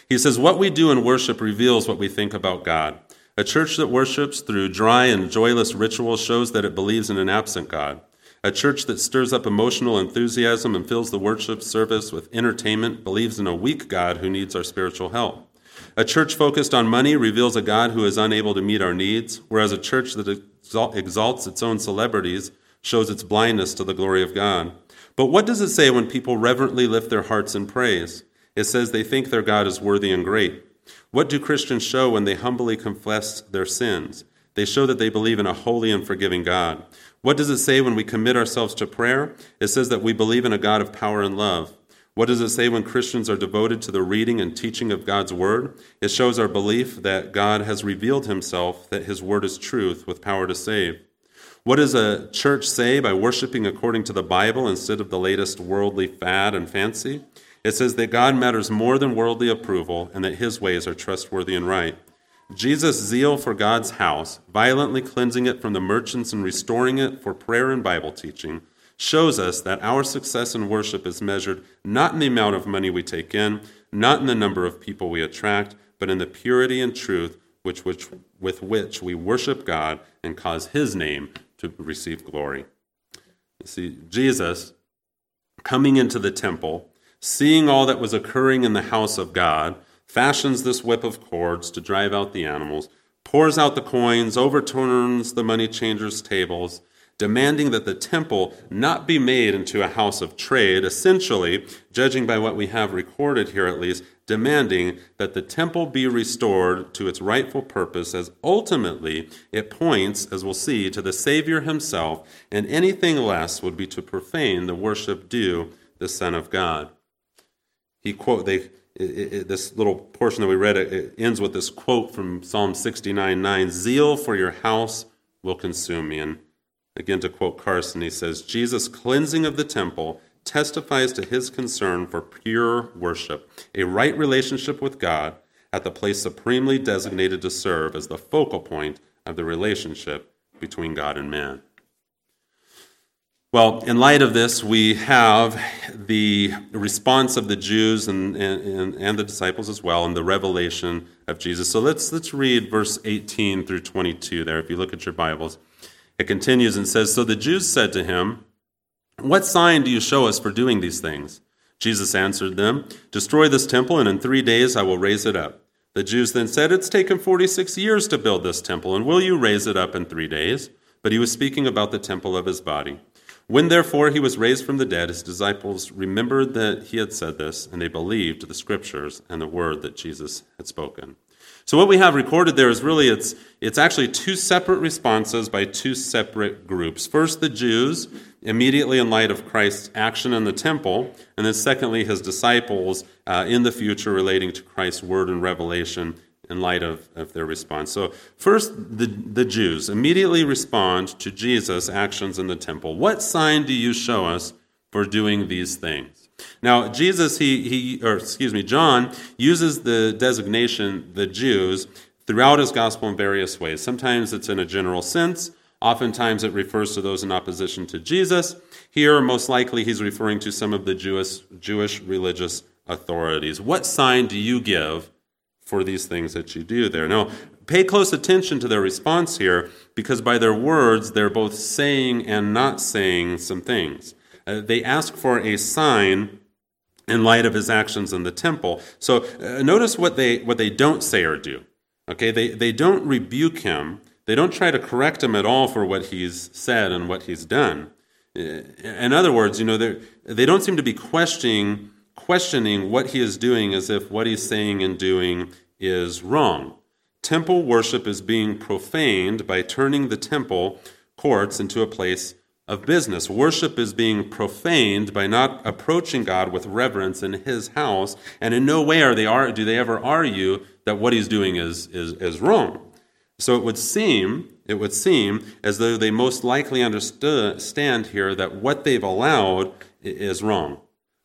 He says, What we do in worship reveals what we think about God. A church that worships through dry and joyless rituals shows that it believes in an absent God. A church that stirs up emotional enthusiasm and fills the worship service with entertainment believes in a weak God who needs our spiritual help. A church focused on money reveals a God who is unable to meet our needs, whereas a church that exalts its own celebrities shows its blindness to the glory of God. But what does it say when people reverently lift their hearts in praise? It says they think their God is worthy and great. What do Christians show when they humbly confess their sins? They show that they believe in a holy and forgiving God. What does it say when we commit ourselves to prayer? It says that we believe in a God of power and love. What does it say when Christians are devoted to the reading and teaching of God's Word? It shows our belief that God has revealed Himself, that His Word is truth with power to save. What does a church say by worshiping according to the Bible instead of the latest worldly fad and fancy? It says that God matters more than worldly approval and that his ways are trustworthy and right. Jesus' zeal for God's house, violently cleansing it from the merchants and restoring it for prayer and Bible teaching, shows us that our success in worship is measured not in the amount of money we take in, not in the number of people we attract, but in the purity and truth which, which, with which we worship God and cause his name to receive glory. You see, Jesus coming into the temple, seeing all that was occurring in the house of God, fashions this whip of cords to drive out the animals, pours out the coins, overturns the money changers' tables, demanding that the temple not be made into a house of trade, essentially, judging by what we have recorded here at least, demanding that the temple be restored to its rightful purpose, as ultimately it points, as we'll see, to the Savior himself, and anything less would be to profane the worship due the Son of God. He quote they it, it, this little portion that we read it, ends with this quote from Psalm 69 9 Zeal for your house will consume me. And again, to quote Carson, he says, Jesus' cleansing of the temple testifies to his concern for pure worship, a right relationship with God at the place supremely designated to serve as the focal point of the relationship between God and man. Well, in light of this, we have the response of the Jews and, and, and, the disciples as well, and the revelation of Jesus. So let's, let's read verse 18 through 22 there, if you look at your Bibles. It continues and says So the Jews said to him, what sign do you show us for doing these things? Jesus answered them, Destroy this temple, and in three days I will raise it up. The Jews then said, It's taken 46 years to build this temple, and will you raise it up in three days? But he was speaking about the temple of his body. When therefore he was raised from the dead, his disciples remembered that he had said this, and they believed the scriptures and the word that Jesus had spoken. So what we have recorded there is really it's it's actually two separate responses by two separate groups. First, the Jews immediately in light of Christ's action in the temple, and then secondly, his disciples uh, in the future relating to Christ's word and revelation in light of, of their response. So, first, the, the Jews immediately respond to Jesus' actions in the temple. What sign do you show us for doing these things? Now, Jesus, he, he or excuse me, John uses the designation the Jews throughout his gospel in various ways. Sometimes it's in a general sense, oftentimes it refers to those in opposition to Jesus. Here, most likely, he's referring to some of the Jewish, Jewish religious authorities. What sign do you give for these things that you do there? Now, pay close attention to their response here because by their words, they're both saying and not saying some things. Uh, they ask for a sign in light of his actions in the temple. So uh, notice what they, what they don't say or do. Okay, they, they don't rebuke him. They don't try to correct him at all for what he's said and what he's done. In other words, you know, they don't seem to be questioning, questioning what he is doing as if what he's saying and doing is wrong. Temple worship is being profaned by turning the temple courts into a place of business. Worship is being profaned by not approaching God with reverence in his house, and in no way are they are, do they ever argue that what he's doing is, is, is wrong. So it would seem, it would seem as though they most likely understand here that what they've allowed is wrong.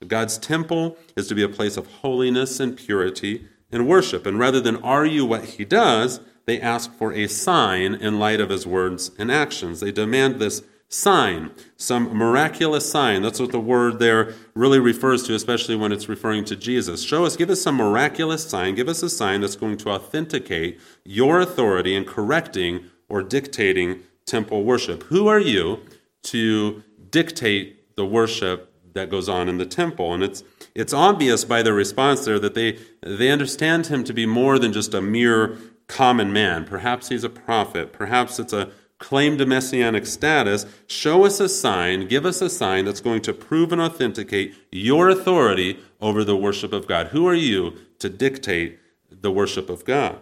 God's temple is to be a place of holiness and purity and worship. And rather than argue what he does, they ask for a sign in light of his words and actions. They demand this sign, some miraculous sign. That's what the word there really refers to, especially when it's referring to Jesus. Show us, give us some miraculous sign, give us a sign that's going to authenticate your authority in correcting or dictating temple worship. Who are you to dictate the worship that goes on in the temple? And it's it's obvious by their response there that they they understand him to be more than just a mere common man. Perhaps he's a prophet. Perhaps it's a claim to messianic status, show us a sign, give us a sign that's going to prove and authenticate your authority over the worship of God. Who are you to dictate the worship of God?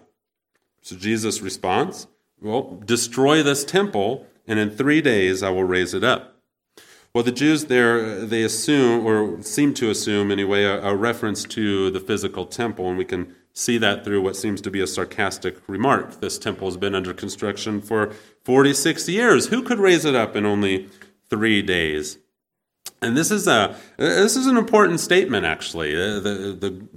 So Jesus responds, Well, destroy this temple, and in three days I will raise it up. Well, the Jews there, they assume, or seem to assume anyway, a, a reference to the physical temple, and we can see that through what seems to be a sarcastic remark. This temple has been under construction for 46 years. Who could raise it up in only three days? And this is a this is an important statement, actually. Uh, the, the,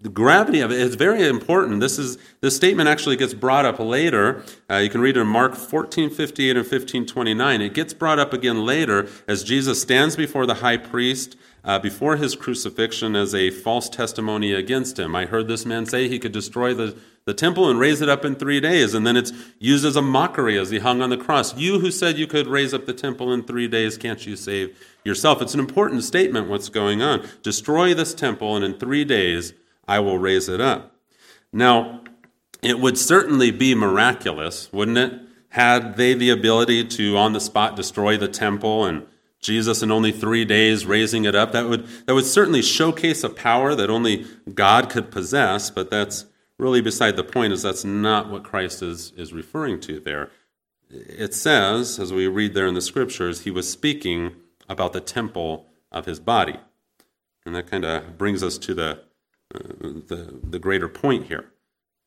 the gravity of it is very important. This is this statement actually gets brought up later. Uh, you can read it in Mark 14, 58 and 15, 29. It gets brought up again later as Jesus stands before the high priest uh, before his crucifixion as a false testimony against him. I heard this man say he could destroy the, the temple and raise it up in three days. And then it's used as a mockery as he hung on the cross. You who said you could raise up the temple in three days, can't you save yourself? It's an important statement what's going on. Destroy this temple, and in three days I will raise it up. Now, it would certainly be miraculous, wouldn't it? Had they the ability to, on the spot, destroy the temple and Jesus in only three days raising it up. That would, that would certainly showcase a power that only God could possess, but that's really beside the point, is that's not what Christ is, is referring to there. It says, as we read there in the scriptures, he was speaking about the temple of his body. And that kind of brings us to the, the, the greater point here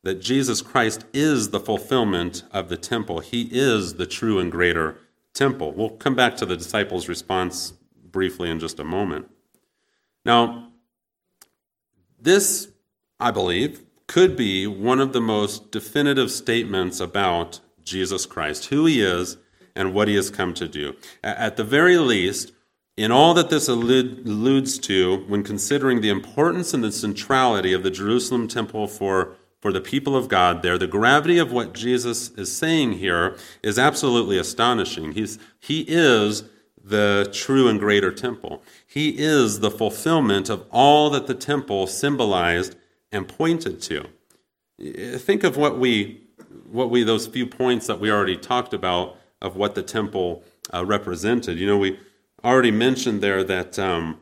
that Jesus Christ is the fulfillment of the temple. He is the true and greater temple. We'll come back to the disciples' response briefly in just a moment. Now, this, I believe, could be one of the most definitive statements about Jesus Christ, who he is and what he has come to do. At the very least, in all that this alludes to when considering the importance and the centrality of the Jerusalem temple for for the people of God there. The gravity of what Jesus is saying here is absolutely astonishing. He's, he is the true and greater temple. He is the fulfillment of all that the temple symbolized and pointed to. Think of what we, what we, those few points that we already talked about of what the temple uh, represented. You know, we already mentioned there that, um,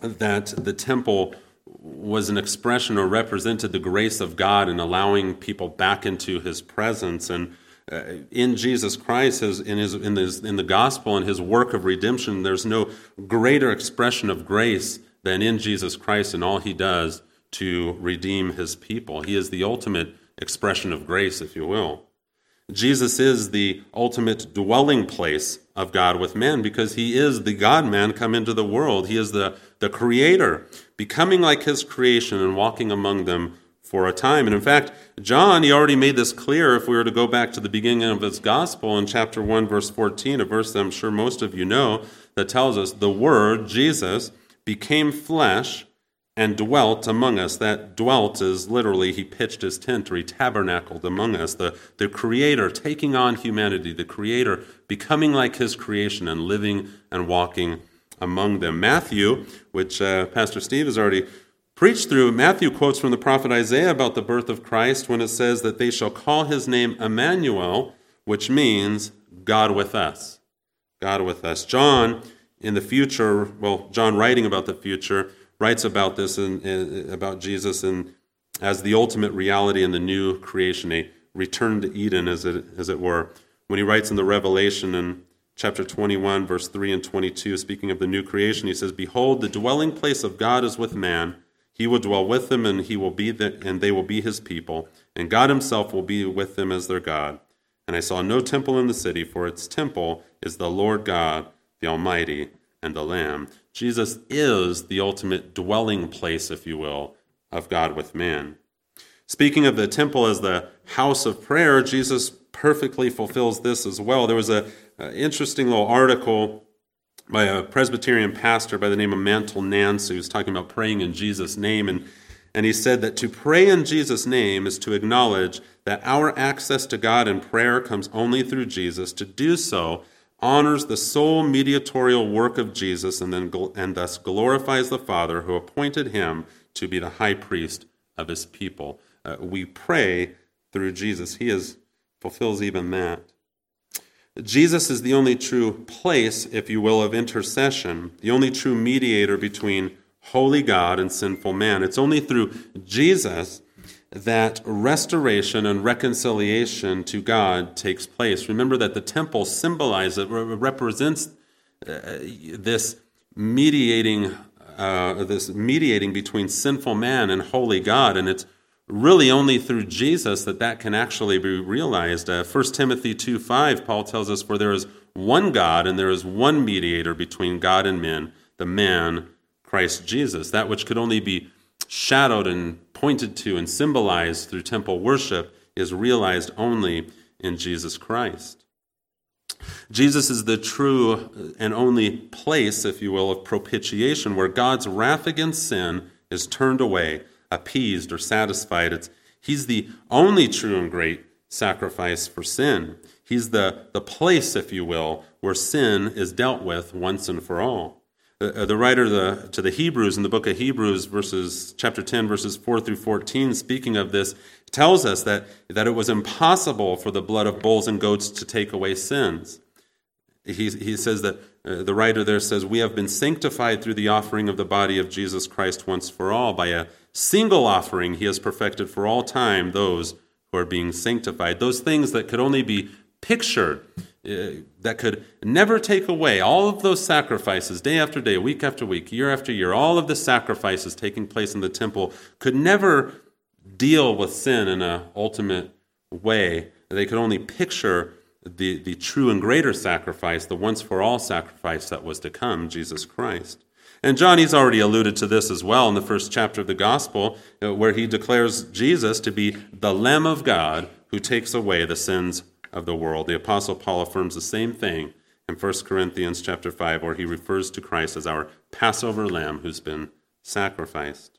that the temple was an expression or represented the grace of God in allowing people back into his presence. And uh, in Jesus Christ, his, in, his, in, his, in the gospel and his work of redemption, there's no greater expression of grace than in Jesus Christ and all he does to redeem his people. He is the ultimate expression of grace, if you will. Jesus is the ultimate dwelling place of God with men because he is the God man come into the world. He is the, the creator, becoming like his creation and walking among them for a time. And in fact, John, he already made this clear if we were to go back to the beginning of his gospel in chapter 1, verse 14, a verse that I'm sure most of you know, that tells us the Word, Jesus, became flesh and dwelt among us. That dwelt is literally he pitched his tent or he tabernacled among us. The, the Creator taking on humanity, the Creator becoming like his creation and living and walking among them. Matthew, which uh, Pastor Steve has already preached through, Matthew quotes from the prophet Isaiah about the birth of Christ when it says that they shall call his name Emmanuel, which means God with us. God with us. John, in the future, well, John writing about the future, writes about this and about Jesus and as the ultimate reality in the new creation, a return to Eden, as it, as it were. When he writes in the Revelation in chapter 21, verse 3 and 22, speaking of the new creation, he says, Behold, the dwelling place of God is with man. He will dwell with them, and he will be the, and they will be his people, and God himself will be with them as their God. And I saw no temple in the city, for its temple is the Lord God, the Almighty, and the Lamb. Jesus is the ultimate dwelling place, if you will, of God with man. Speaking of the temple as the house of prayer, Jesus perfectly fulfills this as well. There was an interesting little article by a Presbyterian pastor by the name of Mantle Nance who was talking about praying in Jesus' name. And, and he said that to pray in Jesus' name is to acknowledge that our access to God in prayer comes only through Jesus. To do so honors the sole mediatorial work of Jesus and, then, and thus glorifies the Father who appointed him to be the high priest of his people. Uh, we pray through Jesus. He is, fulfills even that. Jesus is the only true place, if you will, of intercession, the only true mediator between holy God and sinful man. It's only through Jesus that restoration and reconciliation to God takes place. Remember that the temple symbolizes, represents uh, this mediating, uh, this mediating between sinful man and holy God, and it's really only through Jesus that that can actually be realized. Uh, 1 Timothy 2 5, Paul tells us, For there is one God and there is one mediator between God and men, the man, Christ Jesus. That which could only be shadowed and pointed to and symbolized through temple worship is realized only in Jesus Christ. Jesus is the true and only place, if you will, of propitiation where God's wrath against sin is turned away, appeased, or satisfied. It's, he's the only true and great sacrifice for sin. He's the, the place, if you will, where sin is dealt with once and for all. Uh, the writer the, to the Hebrews in the book of Hebrews, verses chapter 10, verses 4 through 14, speaking of this, tells us that, that it was impossible for the blood of bulls and goats to take away sins. He, he says that uh, the writer there says, We have been sanctified through the offering of the body of Jesus Christ once for all. By a single offering, he has perfected for all time those who are being sanctified. Those things that could only be pictured uh, that could never take away all of those sacrifices, day after day, week after week, year after year, all of the sacrifices taking place in the temple could never deal with sin in an ultimate way. They could only picture the, the true and greater sacrifice, the once for all sacrifice that was to come, Jesus Christ. And John, he's already alluded to this as well in the first chapter of the gospel, uh, where he declares Jesus to be the Lamb of God who takes away the sins of the world. The apostle Paul affirms the same thing in 1 Corinthians chapter 5 where he refers to Christ as our Passover lamb who's been sacrificed.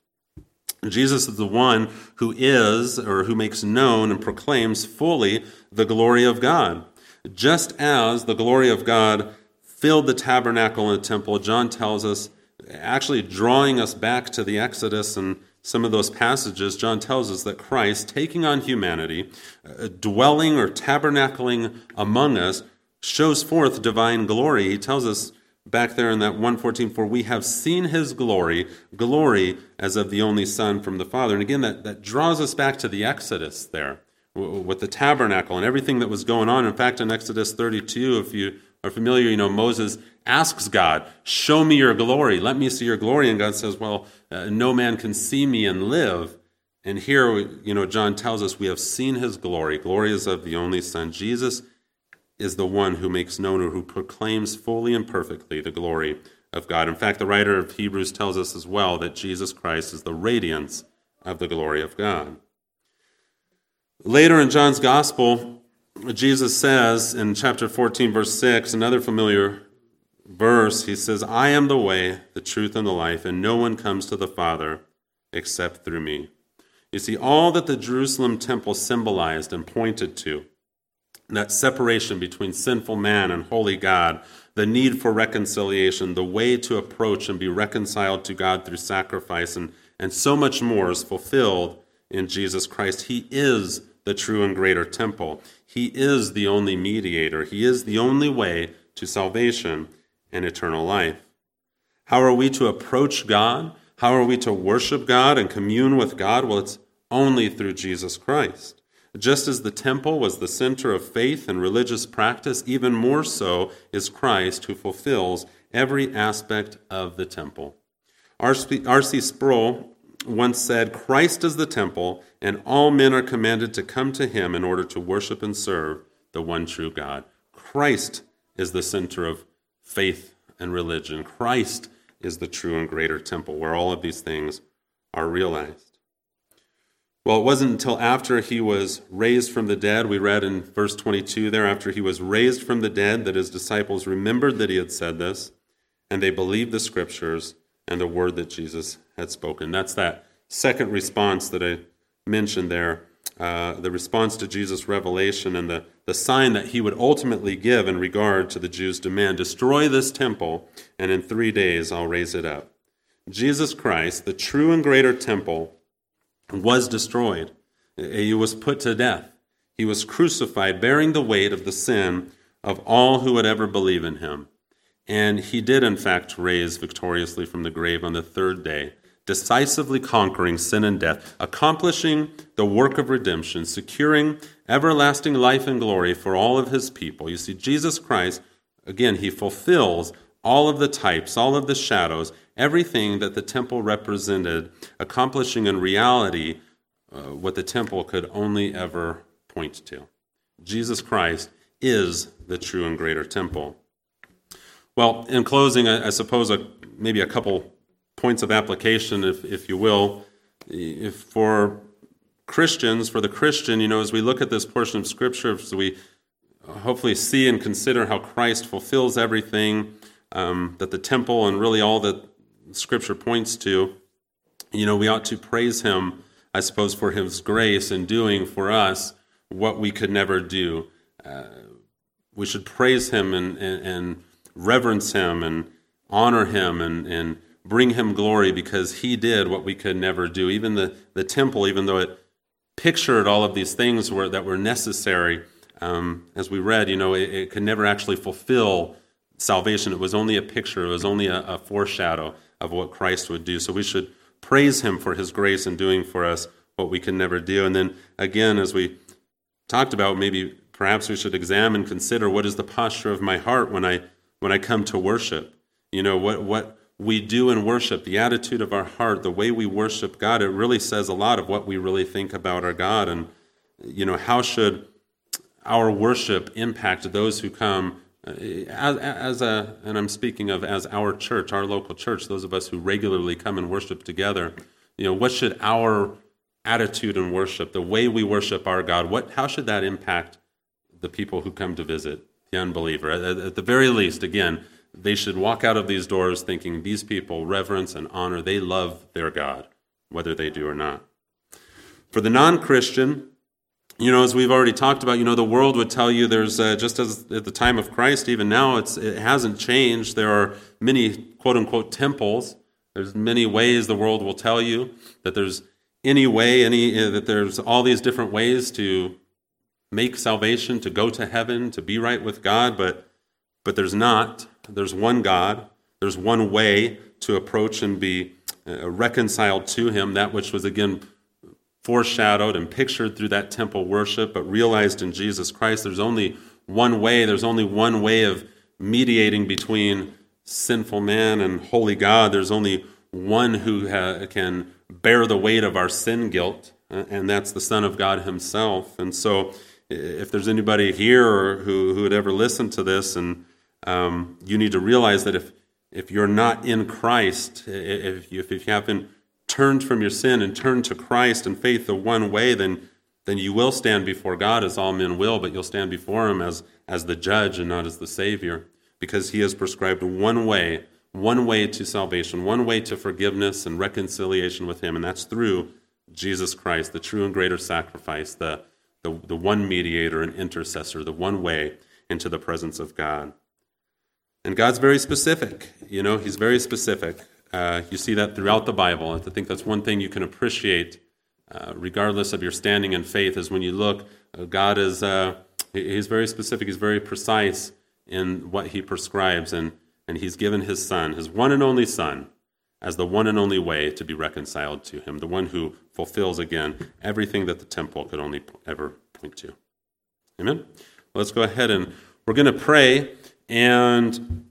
Jesus is the one who is or who makes known and proclaims fully the glory of God. Just as the glory of God filled the tabernacle and the temple, John tells us, actually drawing us back to the Exodus and some of those passages, John tells us that Christ, taking on humanity, uh, dwelling or tabernacling among us, shows forth divine glory. He tells us back there in that 114, for we have seen his glory, glory as of the only Son from the Father. And again, that, that draws us back to the Exodus there with the tabernacle and everything that was going on. In fact, in Exodus 32, if you are familiar, you know, Moses asks God, Show me your glory, let me see your glory. And God says, Well, uh, no man can see me and live. And here, you know, John tells us we have seen his glory. Glory is of the only Son. Jesus is the one who makes known or who proclaims fully and perfectly the glory of God. In fact, the writer of Hebrews tells us as well that Jesus Christ is the radiance of the glory of God. Later in John's Gospel, Jesus says in chapter 14, verse 6, another familiar verse, he says, I am the way, the truth, and the life, and no one comes to the Father except through me. You see, all that the Jerusalem temple symbolized and pointed to, that separation between sinful man and holy God, the need for reconciliation, the way to approach and be reconciled to God through sacrifice, and, and so much more is fulfilled in Jesus Christ. He is the true and greater temple. He is the only mediator. He is the only way to salvation and eternal life. How are we to approach God? How are we to worship God and commune with God? Well, it's only through Jesus Christ. Just as the temple was the center of faith and religious practice, even more so is Christ who fulfills every aspect of the temple. R.C. Sproul once said, Christ is the temple, and all men are commanded to come to him in order to worship and serve the one true God. Christ is the center of faith and religion. Christ is the true and greater temple where all of these things are realized. Well, it wasn't until after he was raised from the dead, we read in verse 22 there, after he was raised from the dead, that his disciples remembered that he had said this, and they believed the scriptures and the word that Jesus had spoken. That's that second response that I mentioned there uh, the response to Jesus' revelation and the, the sign that he would ultimately give in regard to the Jews' demand destroy this temple, and in three days I'll raise it up. Jesus Christ, the true and greater temple, was destroyed. He was put to death. He was crucified, bearing the weight of the sin of all who would ever believe in him. And he did, in fact, raise victoriously from the grave on the third day decisively conquering sin and death, accomplishing the work of redemption, securing everlasting life and glory for all of his people. You see, Jesus Christ, again, he fulfills all of the types, all of the shadows, everything that the temple represented, accomplishing in reality uh, what the temple could only ever point to. Jesus Christ is the true and greater temple. Well, in closing, I, I suppose a, maybe a couple points of application, if, if you will. If for Christians, for the Christian, you know, as we look at this portion of Scripture, as we hopefully see and consider how Christ fulfills everything um, that the temple and really all that Scripture points to, you know, we ought to praise Him, I suppose, for His grace in doing for us what we could never do. Uh, we should praise Him and, and, and, reverence Him and honor Him and, and bring him glory because he did what we could never do. Even the, the temple, even though it pictured all of these things were, that were necessary, um, as we read, you know, it, it, could never actually fulfill salvation. It was only a picture, it was only a, a foreshadow of what Christ would do. So we should praise him for his grace in doing for us what we can never do. And then again, as we talked about, maybe perhaps we should examine, consider what is the posture of my heart when I when I come to worship. You know, what what we do in worship, the attitude of our heart, the way we worship God, it really says a lot of what we really think about our God. And, you know, how should our worship impact those who come uh, as, as a, and I'm speaking of as our church, our local church, those of us who regularly come and worship together, you know, what should our attitude in worship, the way we worship our God, what, how should that impact the people who come to visit, the unbeliever? At, at the very least, again, they should walk out of these doors thinking these people reverence and honor, they love their God, whether they do or not. For the non Christian, you know, as we've already talked about, you know, the world would tell you there's uh, just as at the time of Christ, even now, it's, it hasn't changed. There are many quote unquote temples. There's many ways the world will tell you that there's any way, any uh, that there's all these different ways to make salvation, to go to heaven, to be right with God, but but there's not there's one God, there's one way to approach and be uh, reconciled to Him, that which was again foreshadowed and pictured through that temple worship, but realized in Jesus Christ. There's only one way, there's only one way of mediating between sinful man and holy God. There's only one who ha- can bear the weight of our sin guilt, uh, and that's the Son of God Himself. And so, if there's anybody here who, who would ever listen to this, and um, you need to realize that if if you're not in Christ, if you, if you haven't turned from your sin and turned to Christ and faith the one way, then then you will stand before God as all men will, but you'll stand before Him as as the judge and not as the Savior, because He has prescribed one way, one way to salvation, one way to forgiveness and reconciliation with Him, and that's through Jesus Christ, the true and greater sacrifice, the the, the one mediator and intercessor, the one way into the presence of God. And God's very specific. You know, He's very specific. Uh, you see that throughout the Bible. And I think that's one thing you can appreciate, uh, regardless of your standing in faith, is when you look, uh, God is uh, He's very specific. He's very precise in what He prescribes, and and He's given His Son, His one and only Son, as the one and only way to be reconciled to Him, the one who fulfills again everything that the temple could only ever point to. Amen. Let's go ahead and we're going to pray. And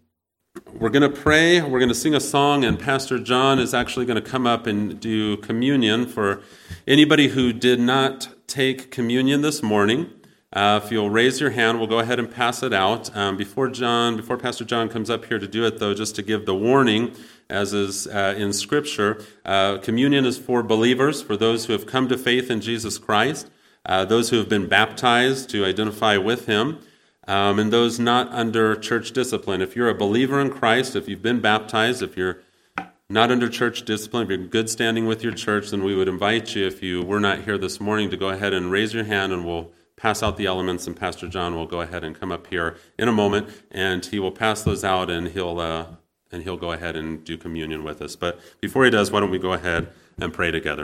we're going to pray, we're going to sing a song, and Pastor John is actually going to come up and do communion for anybody who did not take communion this morning. Uh, if you'll raise your hand, we'll go ahead and pass it out. Um, before John, before Pastor John comes up here to do it, though, just to give the warning, as is uh, in Scripture, uh, communion is for believers, for those who have come to faith in Jesus Christ, uh, those who have been baptized to identify with Him um, and those not under church discipline. If you're a believer in Christ, if you've been baptized, if you're not under church discipline, if you're in good standing with your church, then we would invite you, if you were not here this morning, to go ahead and raise your hand and we'll pass out the elements. And Pastor John will go ahead and come up here in a moment and he will pass those out and he'll, uh, and he'll go ahead and do communion with us. But before he does, why don't we go ahead and pray together?